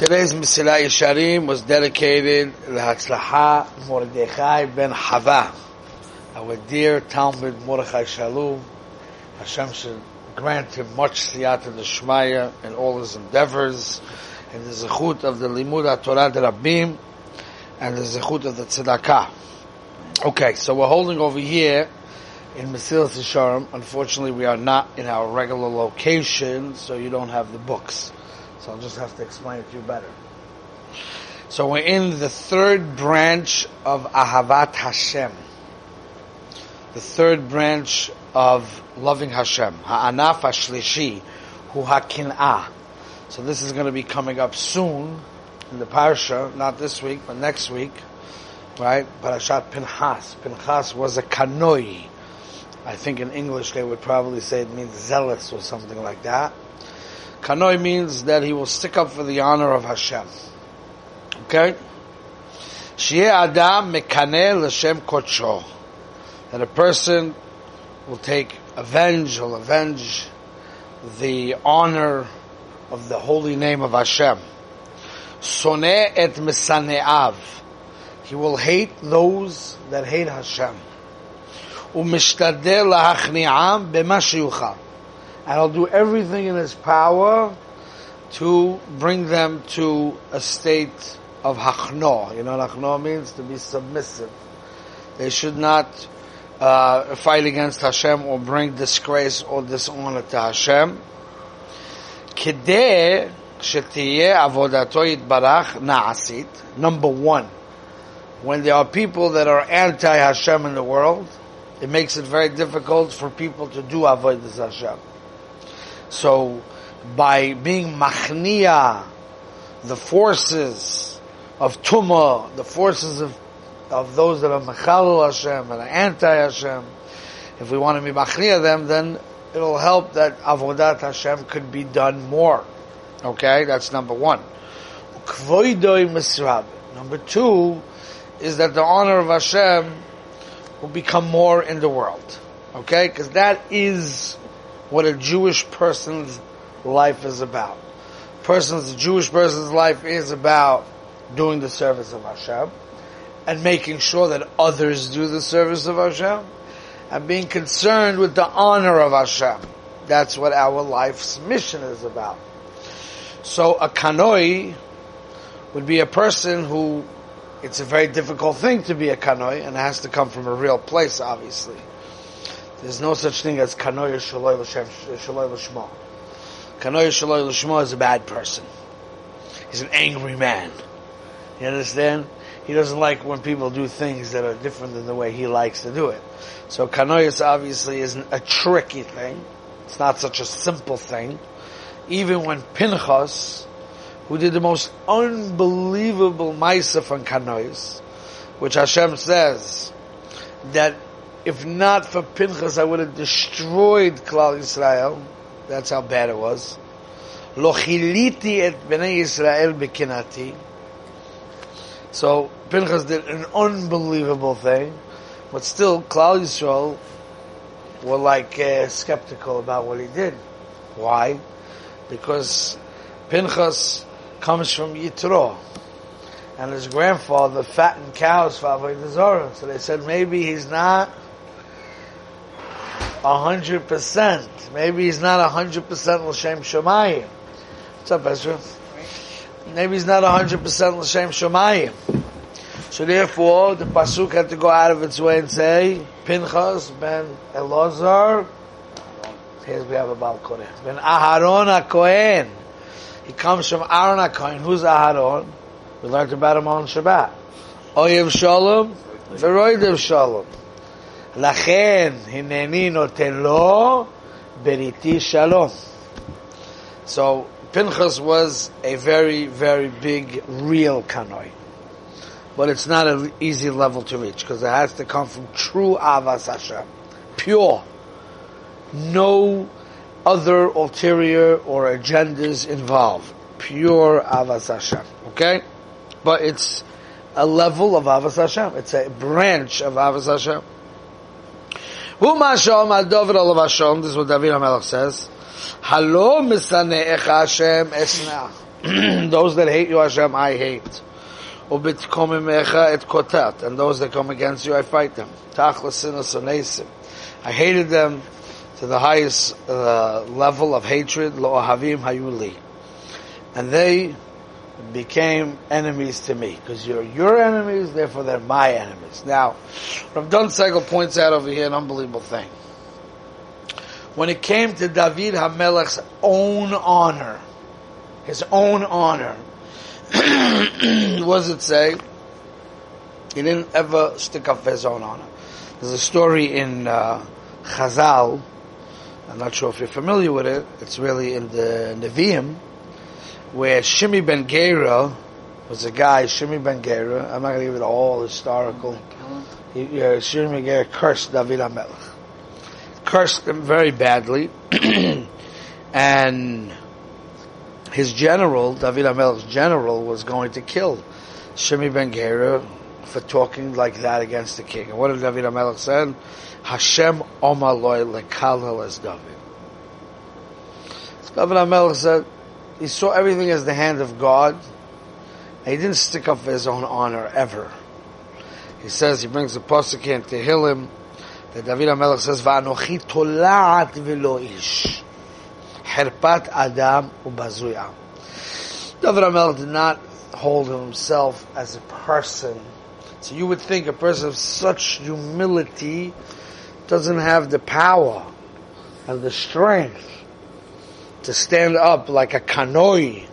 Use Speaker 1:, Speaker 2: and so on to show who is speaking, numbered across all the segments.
Speaker 1: Today's Mesilat Yesharim was dedicated to Hatzlacha Mordechai ben Hava, our dear Talmud Mordechai Shalom. Hashem should grant him much siyata d'shmaya in all his endeavors, and the zechut of the Limud Torah Rabbim, and the zechut of the Tzedakah. Okay, so we're holding over here in Mesilas Yesharim. Unfortunately, we are not in our regular location, so you don't have the books. So I'll just have to explain it to you better. So we're in the third branch of Ahavat Hashem. The third branch of loving Hashem. Ha'anaf Hashlishi, Hu Hakin'ah. So this is going to be coming up soon in the parsha, not this week, but next week, right? Parashat Pinchas. Pinchas was a kanoi. I think in English they would probably say it means zealous or something like that. Kanoi means that he will stick up for the honor of Hashem. Okay? Shie Adam mekaneh l'shem kodsho. That a person will take avenge, will avenge the honor of the holy name of Hashem. Soneh et misane'av. He will hate those that hate Hashem. Umishtadeh lahachni'am sheyuchal and he'll do everything in his power to bring them to a state of hachno. You know hachno means? To be submissive. They should not uh, fight against Hashem or bring disgrace or dishonor to Hashem. Kideh shetiye avodato yitbarach na'asit. Number one, when there are people that are anti-Hashem in the world, it makes it very difficult for people to do avodas Hashem. So, by being machnia, the forces of tuma, the forces of of those that are mechalul Hashem and anti Hashem, if we want to be machnia them, then it'll help that avodat Hashem could be done more. Okay, that's number one. Number two is that the honor of Hashem will become more in the world. Okay, because that is what a Jewish person's life is about. Person's, a Jewish person's life is about doing the service of Hashem and making sure that others do the service of Hashem and being concerned with the honor of Hashem. That's what our life's mission is about. So a kanoi would be a person who it's a very difficult thing to be a kanoi and it has to come from a real place, obviously. There's no such thing as kanoy shaloi l'shma. Kanoy shaloi l'shma is a bad person. He's an angry man. You understand? He doesn't like when people do things that are different than the way he likes to do it. So kanoyas obviously isn't a tricky thing. It's not such a simple thing. Even when Pinchas, who did the most unbelievable Maisa from kanoyas, which Hashem says that if not for Pinchas, I would have destroyed Klal Yisrael. That's how bad it was. Lo chiliti et bnei Yisrael bekinati. So Pinchas did an unbelievable thing, but still Klal Yisrael were like uh, skeptical about what he did. Why? Because Pinchas comes from Yitro, and his grandfather fattened cows for Avodah. So they said maybe he's not hundred percent. Maybe he's not hundred percent l'shem shemayim. What's up, Ezra? Maybe he's not hundred percent l'shem shemayim. So therefore, the pasuk had to go out of its way and say, Pinchas ben Elazar. Here we have a balcony. Ben Aharon HaKohen. He comes from Aaron HaKohen. Who's Aharon? We learned about him on Shabbat. Oyev Shalom, Veroidev Shalom. לכן הנני נותן לו בריתי שלום. So Pinchas was a very, very big, real kanoi. But it's not an easy level to reach because it has to come from true avas Hashem. Pure. No other ulterior or agendas involved. Pure avas Hashem. Okay? But it's a level of avas Hashem. It's a branch of avas Hashem. Who mashom al David al This is what David HaMelech says. Halo misane'echa Hashem esna. those that hate you, Hashem, I hate. Ubitkomimecha et kotat. And those that come against you, I fight them. Tachlas I hated them to the highest uh, level of hatred, lo ahavim hayuli. And they became enemies to me. Because you're your enemies, therefore they're my enemies. Now, Rav Dunsegel points out over here an unbelievable thing. When it came to David HaMelech's own honor, his own honor, what does it say? He didn't ever stick up for his own honor. There's a story in uh, Chazal. I'm not sure if you're familiar with it. It's really in the Nevi'im, where Shimi ben Gera was a guy, Shimi ben Gera. I'm not going to give it all historical. He, uh, yeah, Shimi ben Gera cursed David HaMelech. Cursed him very badly. and his general, David HaMelech's general, was going to kill Shimi ben Gera for talking like that against the king. And what did David HaMelech say? Hashem omaloi lekalel as David. David HaMelech said, he saw everything as the hand of God, and he didn't stick up for his own honor ever. He says, he brings a pasuk in Tehillim, that David HaMelech says, Va'anochi tola'at v'lo ish. Herpat Adam ubazuya. David HaMelech did not hold himself as a person. So you would think a person of such humility doesn't have the power and the strength to stand up like a kanoi.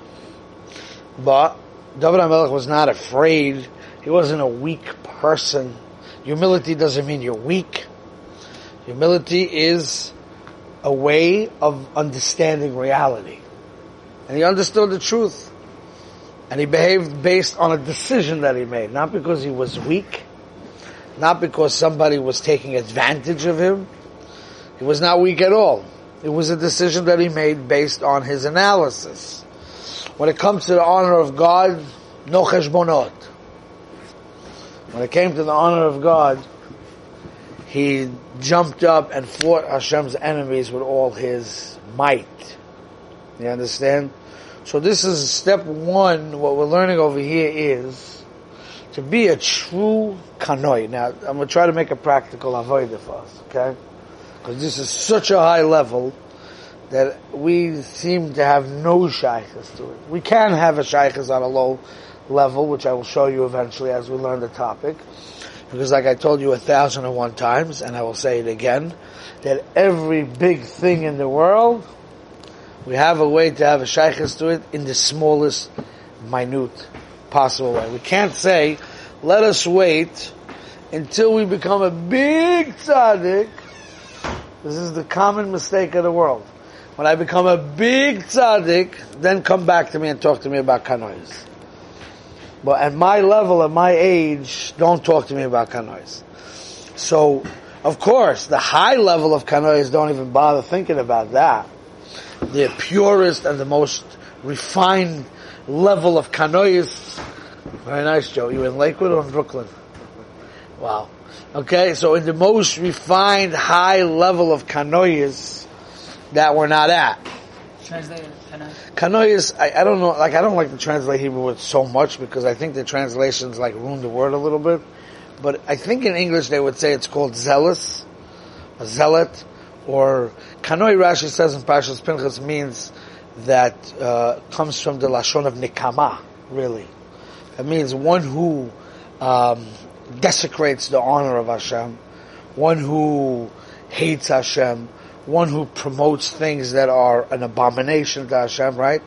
Speaker 1: But David HaMelech was not afraid. He wasn't a weak person. Humility doesn't mean you're weak. Humility is a way of understanding reality. And he understood the truth. And he behaved based on a decision that he made, not because he was weak, not because somebody was taking advantage of him. He was not weak at all. It was a decision that he made based on his analysis. When it comes to the honor of God, no cheshbonot. When it came to the honor of God, he jumped up and fought Hashem's enemies with all his might. You understand? So this is step one. What we're learning over here is to be a true kanoi. Now, I'm going to try to make a practical avodah for us, okay? Because this is such a high level that we seem to have no shaykhs to it. We can have a shaykhs on a low level, which I will show you eventually as we learn the topic. Because like I told you a thousand and one times, and I will say it again, that every big thing in the world, we have a way to have a shaykhs to it in the smallest, minute possible way. We can't say, let us wait until we become a big tzaddik. This is the common mistake of the world. When I become a big tzaddik, then come back to me and talk to me about kanois. But at my level, at my age, don't talk to me about kanois. So, of course, the high level of kanois don't even bother thinking about that. The purest and the most refined level of kanois. Very nice, Joe. You in Lakewood or in Brooklyn? Wow. Okay, so in the most refined, high level of kanois that we're not at.
Speaker 2: Translated
Speaker 1: Kanois, I, I don't know, like I don't like to translate Hebrew words so much because I think the translations like ruin the word a little bit. But I think in English they would say it's called zealous, a zealot, or Kanoi Rashi says in Parshas Pinchas means that uh, comes from the lashon of nikama, really. It means one who um, desecrates the honor of Hashem, one who hates Hashem, one who promotes things that are an abomination to Hashem, right?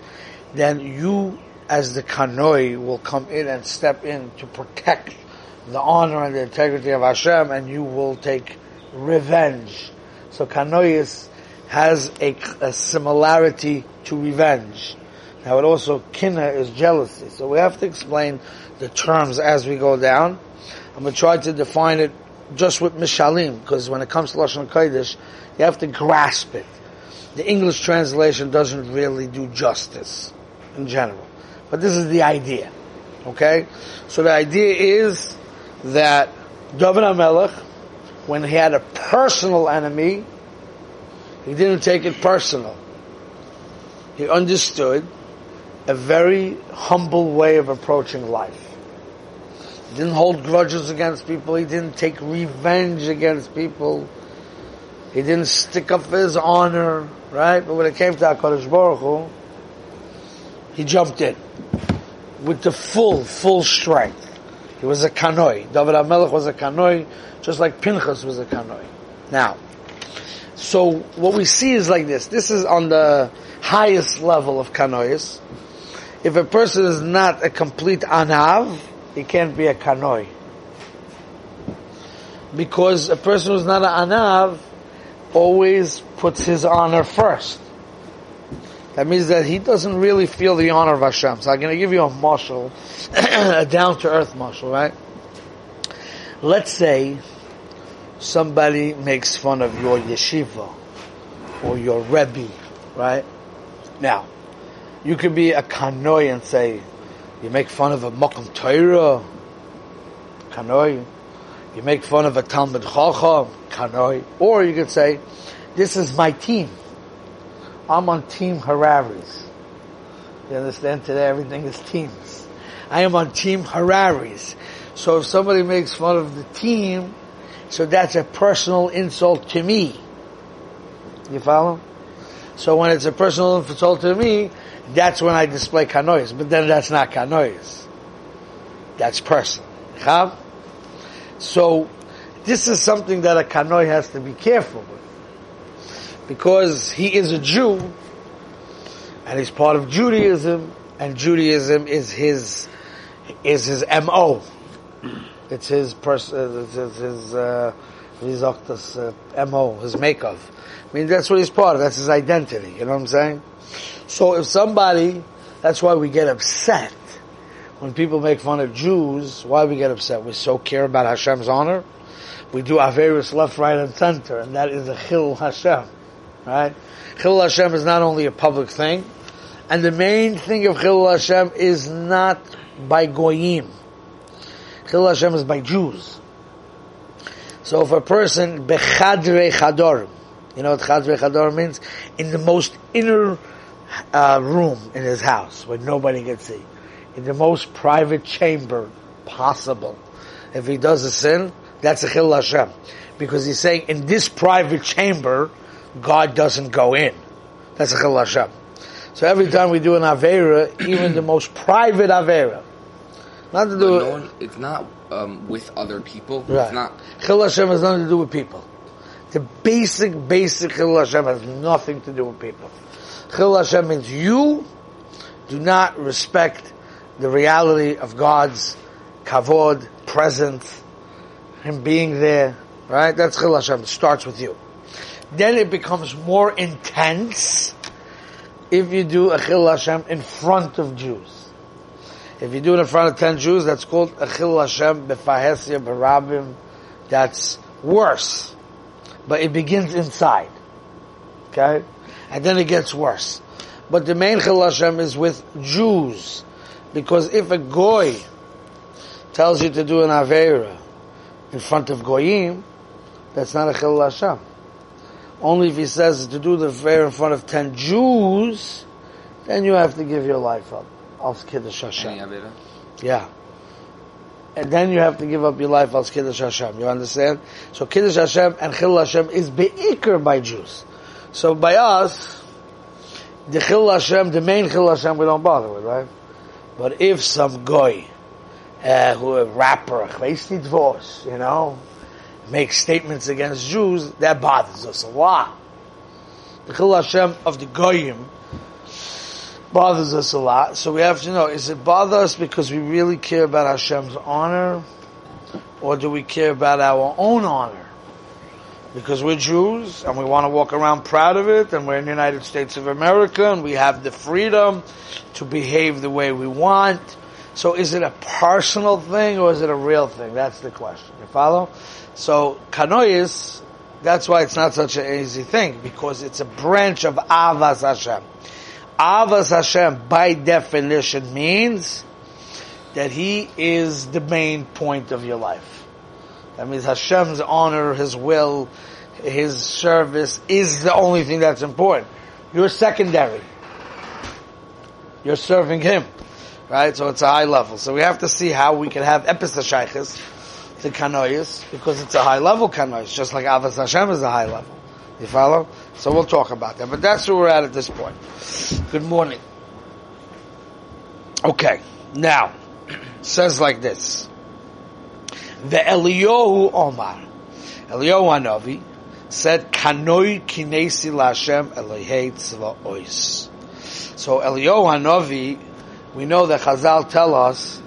Speaker 1: Then you, as the kanoi, will come in and step in to protect the honor and the integrity of Hashem, and you will take revenge. So kanois has a, a similarity to revenge. Now it also kina is jealousy. So we have to explain the terms as we go down. I'm going to try to define it just with mishalim, because when it comes to lashon kodesh, you have to grasp it. The English translation doesn't really do justice in general. But this is the idea. Okay? So the idea is that David HaMelech, when he had a personal enemy, he didn't take it personal. He understood a very humble way of approaching life. He didn't hold grudges against people. He didn't take revenge against people. He didn't stick up for his honor, right? But when it came to HaKadosh Baruch Hu, he jumped in with the full, full strength. He was a kanoi. David HaMelech was a kanoi, just like Pinchas was a kanoi. Now, so what we see is like this. This is on the highest level of kanois. If a person is not a complete anav, he can't be a kanoi. Because a person who's not an anav always puts his honor first. That means that he doesn't really feel the honor of Hashem. So I'm going to give you a marshal, a down to earth marshal, right? Let's say somebody makes fun of your yeshiva or your rebbe, right? Now, you could be a kanoi and say, you make fun of a mokum Torah, kanoi. You make fun of a Talmud Chacham, kanoi. Or you could say, this is my team. I'm on Team Hararis. You understand? Today everything is teams. I am on Team Hararis. So if somebody makes fun of the team, so that's a personal insult to me. You follow? So when it's a personal insult to me, that's when I display kanois. But then that's not kanois. That's personal. Chav? So this is something that a kanoi has to be careful with. Because he is a Jew, and he's part of Judaism, and Judaism is his, is his M.O. It's his person, it's his, his, uh, his uh, MO, his makeup. I mean, that's what he's part of. That's his identity. You know what I'm saying? So if somebody, that's why we get upset when people make fun of Jews. Why we get upset? We so care about Hashem's honor. We do Averis left, right, and center, and that is a Chil Hashem. Right? Chil Hashem is not only a public thing, and the main thing of Chil Hashem is not by Goyim. Chil Hashem is by Jews. So if a person, bechadre chador, you know what chadre chador means? In the most inner uh, room in his house, where nobody can see. In the most private chamber possible. If he does a sin, that's a chil Hashem. Because he's saying, in this private chamber, God doesn't go in. That's a chil Hashem. So every time we do an Avera, even the most private Avera,
Speaker 2: not to do no one, it's not um, with other people. Right. It's not.
Speaker 1: Chil Hashem has nothing to do with people. The basic, basic Chil Hashem has nothing to do with people. Chil Hashem means you do not respect the reality of God's kavod, presence, Him being there. Right? That's Chil Hashem. It starts with you. Then it becomes more intense if you do a Chil Hashem in front of Jews. If you do it in front of ten Jews, that's called Achil Hashem Befahesia Barabim. That's worse. But it begins inside. Okay? And then it gets worse. But the main Chil Hashem is with Jews. Because if a Goy tells you to do an Aveira in front of Goyim, that's not a Chil Hashem. Only if he says to do the Aveira in front of ten Jews, then you have to give your life up of Kiddush Hashem. Yeah. And then you have to give up your life as Kiddush Hashem. You understand? So Kiddush Hashem and Chil Hashem is beikr by Jews. So by us, the Chil Hashem, the main Chil Hashem, we don't bother with, right? But if some guy, uh, who a rapper, divorce, you know, makes statements against Jews, that bothers us a lot. The Chil Hashem of the Goyim bothers us a lot. So we have to know, is it bother us because we really care about Hashem's honor? Or do we care about our own honor? Because we're Jews and we want to walk around proud of it and we're in the United States of America and we have the freedom to behave the way we want. So is it a personal thing or is it a real thing? That's the question. You follow? So kanois, that's why it's not such an easy thing because it's a branch of Avas Hashem. Avas Hashem, by definition, means that He is the main point of your life. That means Hashem's honor, His will, His service is the only thing that's important. You're secondary. you're serving him. Right? So it's a high level. So we have to see how we can have episashaychis to kanoyas because it's a high level kanoyas, just like Avas Hashem is a high level. You follow? So we'll talk about that. But that's where we're at at this point. Good morning. Okay. Now, says like this. The Eliyahu Omar. Eliyahu Hanavi said, Kanoi kinesi Lashem Elohei Tzvaois. So Eliyahu Hanavi, we know that Chazal tell us,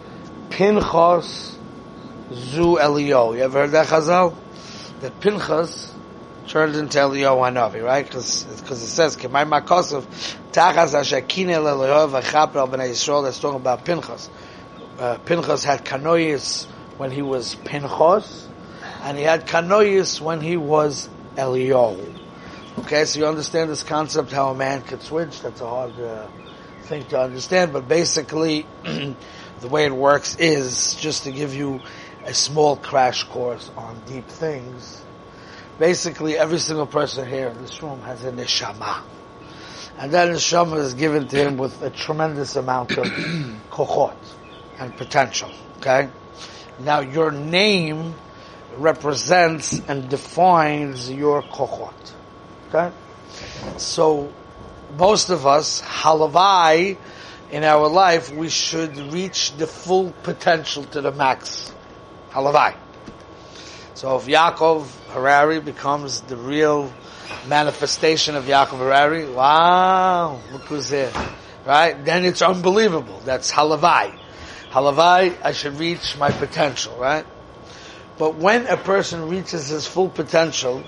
Speaker 1: Pinchas Zu Eliyahu. You ever heard that Chazal? That Pinchas turned into Eliyahu Hanavi, right? Because it says, Kemai Makosov, Tachas Ashakine Eliyahu V'chapra Al B'nai Yisrael, that's talking about Pinchas. Uh, Pinchas had Kanois when he was Pinchas, and he had Kanois when he was Eliyahu. Okay, so you understand this concept, how a man could switch? That's a hard uh, thing to understand, but basically, the way it works is, just to give you a small crash course on deep things, basically every single person here in this room has a neshama. And that neshama is given to him with a tremendous amount of kochot and potential. Okay? Now your name represents and defines your kochot. Okay? So, most of us, halavai, in our life, we should reach the full potential to the max. Halavai. So if Yaakov Harari becomes the real manifestation of Yaakov Harari, wow, look who's here. Right? Then it's unbelievable. That's halavai. Halavai, I should reach my potential, right? But when a person reaches his full potential,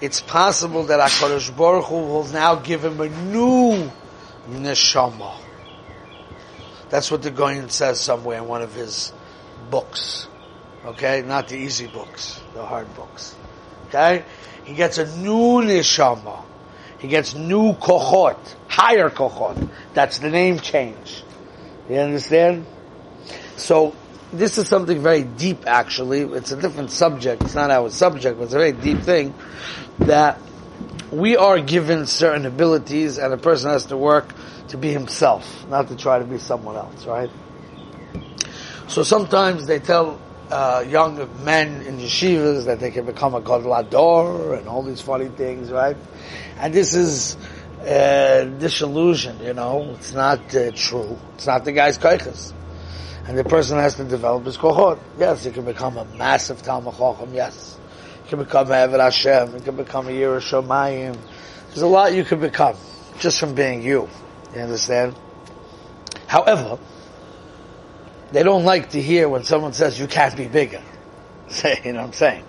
Speaker 1: it's possible that HaKadosh Baruch Hu will now give him a new neshama. That's what the Gaon says somewhere in one of his books. Okay? Not the easy books, the hard books. Okay? He gets a new neshama. He gets new kochot, higher kochot. That's the name change. You understand? So, this is something very deep actually. It's a different subject. It's not our subject, but it's a very deep thing that we are given certain abilities and a person has to work to be himself, not to try to be someone else, right? So sometimes they tell uh, young men in yeshivas that they can become a gadlador and all these funny things, right? And this is uh, disillusion, you know. It's not uh, true. It's not the guy's kaiches and the person has to develop his kohot. Yes, he can become a massive Talmud Chacham, yes. He can become a Eved Hashem, he can become a Yirah Shomayim. There's a lot you can become, just from being you. You understand? However, they don't like to hear when someone says you can't be bigger. Say, you know what I'm saying?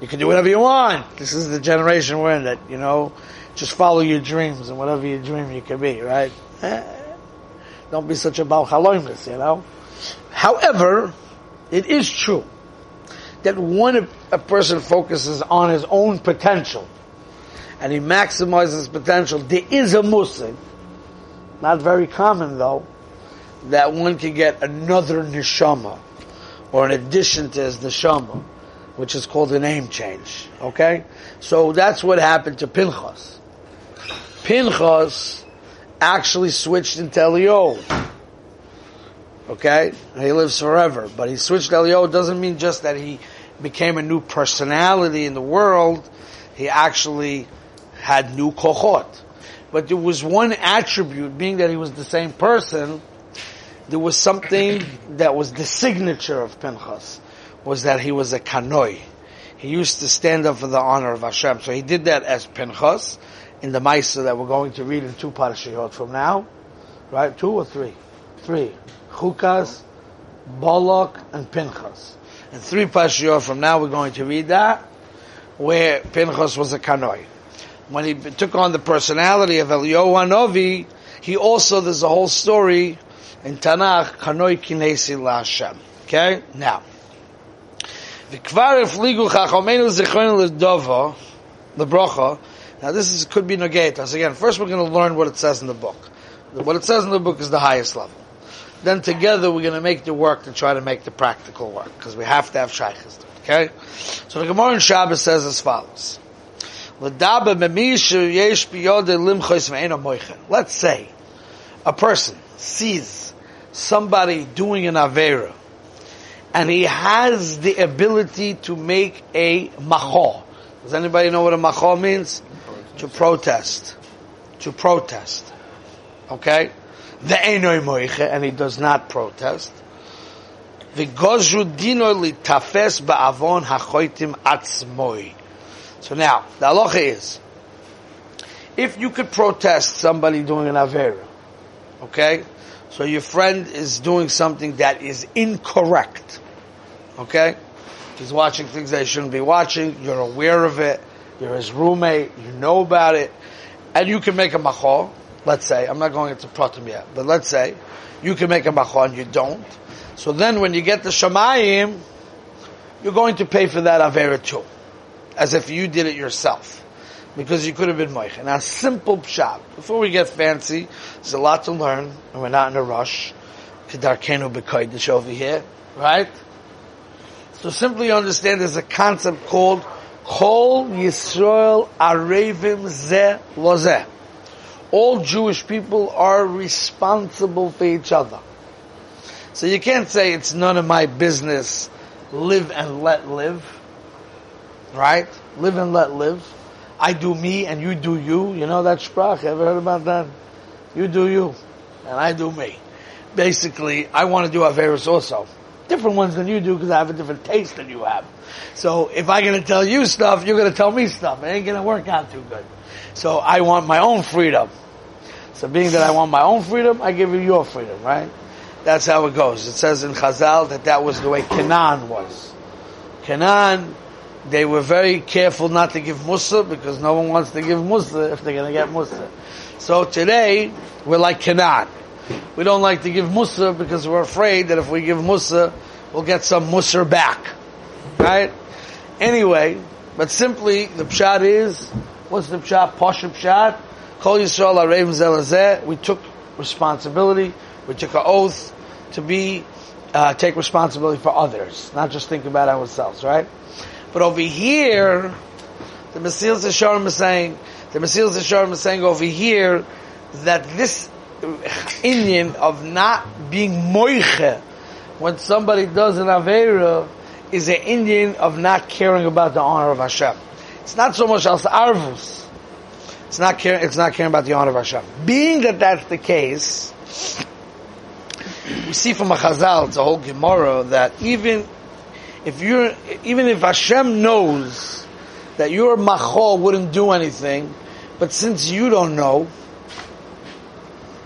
Speaker 1: You can do whatever you want. This is the generation we're in that, you know, just follow your dreams and whatever you dream you can be, right? Eh, don't be such a Baal you know? However, it is true that when a person focuses on his own potential and he maximizes potential, there is a musig, not very common though, that one can get another neshama or an addition to his neshama, which is called a name change. Okay? So that's what happened to Pinchas. Pinchas actually switched into Eliyahu. Okay? He lives forever. But he switched Elio doesn't mean just that he became a new personality in the world. He actually had new kochot. But there was one attribute, being that he was the same person, there was something that was the signature of Pinchas, was that he was a kanoi. He used to stand up for the honor of Hashem. So he did that as Pinchas in the Maisa that we're going to read in two parashiyot from now. Right? Two or three? Three. Chukas, Balak, and Pinchas. And three Pashiyot from now we're going to read that, where Pinchas was a Kanoi. When he took on the personality of Eliyahu Hanavi, he also, there's a whole story in Tanakh, Kanoi Kinesi LaHashem. Okay? Now, V'kvar ifligu chachomenu zichron l'dova, the bracha. Now this is, could be negatas. Again, first we're going to learn what it says in the book. What it says in the book is the highest level then together we're going to make the work to try to make the practical work because we have to have shaykhs. Okay, so the Gemara in Shabbos says as follows: Let's say a person, sees somebody doing an Avera, and he has the ability to make a macho. Does anybody know what a macho means? Protest. To protest. To protest. Okay? The Einoi Moiche, and he does not protest. The Gozru Dino li tafes ba'avon hachoitim atzmoi. So now, the halacha is, if you could protest somebody doing an Avera, okay? So your friend is doing something that is incorrect, okay? He's watching things that he shouldn't be watching, you're aware of it, you're his roommate, you know about it, and you can make a machor, let's say, I'm not going into pratim yet, but let's say, you can make a machor and you don't. So then when you get the shamayim, you're going to pay for that Avera too. As if you did it yourself because you could have been moich. Now, simple pshat. Before we get fancy, there's a lot to learn, and we're not in a rush. Kedarkenu b'kodesh over here, right? So simply understand there's a concept called Kol Yisrael Arevim Ze Lozeh. All Jewish people are responsible for each other. So you can't say it's none of my business, live and let live. Right? Live and let live. I do me and you do you. You know that sprach? Ever heard about that? You do you, and I do me. Basically, I want to do Averis also. Different ones than you do because I have a different taste than you have. So if I'm going to tell you stuff, you're going to tell me stuff. It ain't going to work out too good. So I want my own freedom. So being that I want my own freedom, I give you your freedom, right? That's how it goes. It says in Chazal that that was the way Canaan was. Canaan they were very careful not to give Musa because no one wants to give Musa if they're going to get Musa. So today, we're like Canaan. We don't like to give Musa because we're afraid that if we give Musa, we'll get some Musa back. Right? Anyway, but simply, the pshat is, what's the pshat? Posha pshat. Kol Yisrael Zelazeh. We took responsibility. We took an oath to be, uh, take responsibility for others, not just think about ourselves, right? But over here, the Mesilas Yesharim is saying, the Mesilas Yesharim is saying over here that this Indian of not being moiche when somebody does an Avera is an Indian of not caring about the honor of Hashem. It's not so much as arvus. It's not caring, it's not caring about the honor of Hashem. Being that that's the case, we see from a Chazal, it's a whole Gemara, that even if you're, even if Hashem knows that your machol wouldn't do anything, but since you don't know,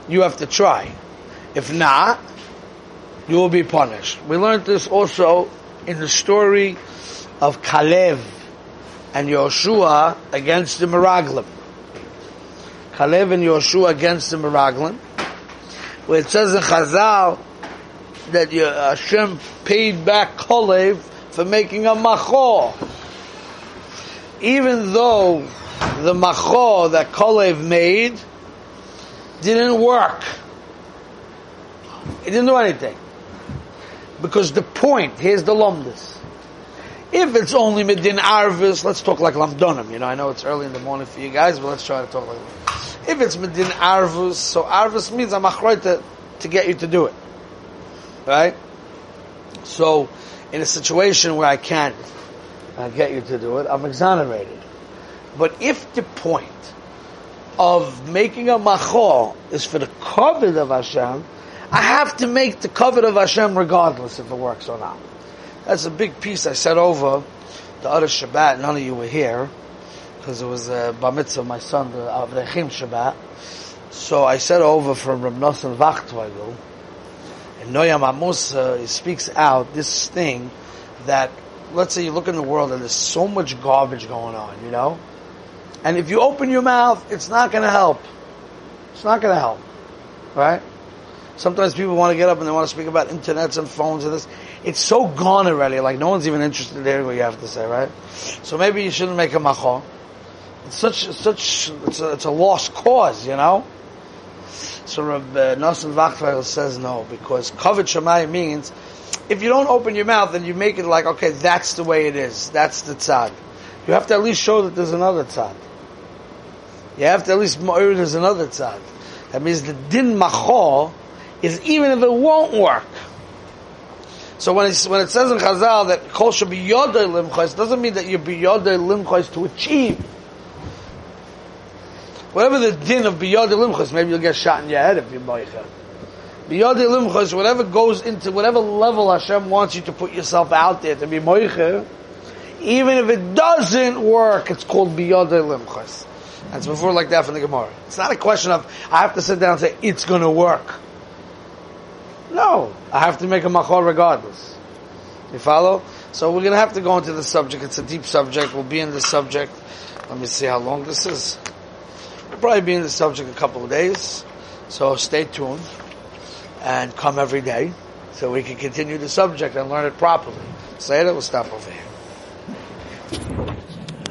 Speaker 1: you have to try. If not, you will be punished. We learned this also in the story of Kalev and Yoshua against the Meraglim. Kalev and Yoshua against the Meraglim, where it says in Chazal that Hashem paid back Kalev for making a machor. Even though the machor that Kolev made didn't work. It didn't do anything. Because the point, here's the lumdus. If it's only Medin Arvis, let's talk like Lamdonim, you know, I know it's early in the morning for you guys, but let's try to talk like that. If it's Medin Arvis, so Arvis means I'm to, to get you to do it. Right? So, in a situation where I can't uh, get you to do it, I'm exonerated. But if the point of making a machor is for the covet of Hashem, I have to make the covet of Hashem regardless if it works or not. That's a big piece I said over the other Shabbat. None of you were here because it was a bar mitzvah of my son, the Avrechim Shabbat. So I said over from Reb Nosson Wachtfogel, and Noyam Amos uh, speaks out this thing that, let's say you look in the world and there's so much garbage going on, you know? And if you open your mouth, it's not going to help. It's not going to help. Right? Sometimes people want to get up and they want to speak about internets and phones and this. It's so gone already, like no one's even interested in hearing what you have to say, right? So maybe you shouldn't make a macho. It's such, such, it's a, it's a lost cause, you know? So Rabbi uh, Nosson Wachtweil says no, because kavod Shemai means if you don't open your mouth and you make it like, okay, that's the way it is, that's the tzad. You have to at least show that there's another tzad. You have to at least there's another tzad. That means the din machor is even if it won't work. So when, when it says in Chazal that kol should be yodai limchos, doesn't mean that you're biyodai limchos to achieve. Whatever the din of biyodai limchos, maybe you'll get shot in your head if you're boicha. Biyodai limchos, whatever goes into, whatever level Hashem wants you to put yourself out there to be moicha, even if it doesn't work, it's called biyodai limchos. That's before like that from the Gemara. It's not a question of, I have to sit down and say, it's gonna work. No, I have to make a machor regardless. You follow? So we're going to have to go into the subject. It's a deep subject. We'll be in the subject. Let me see how long this is. We'll probably be in the subject a couple of days, so stay tuned and come every day so we can continue the subject and learn it properly. Later, we'll stop over here.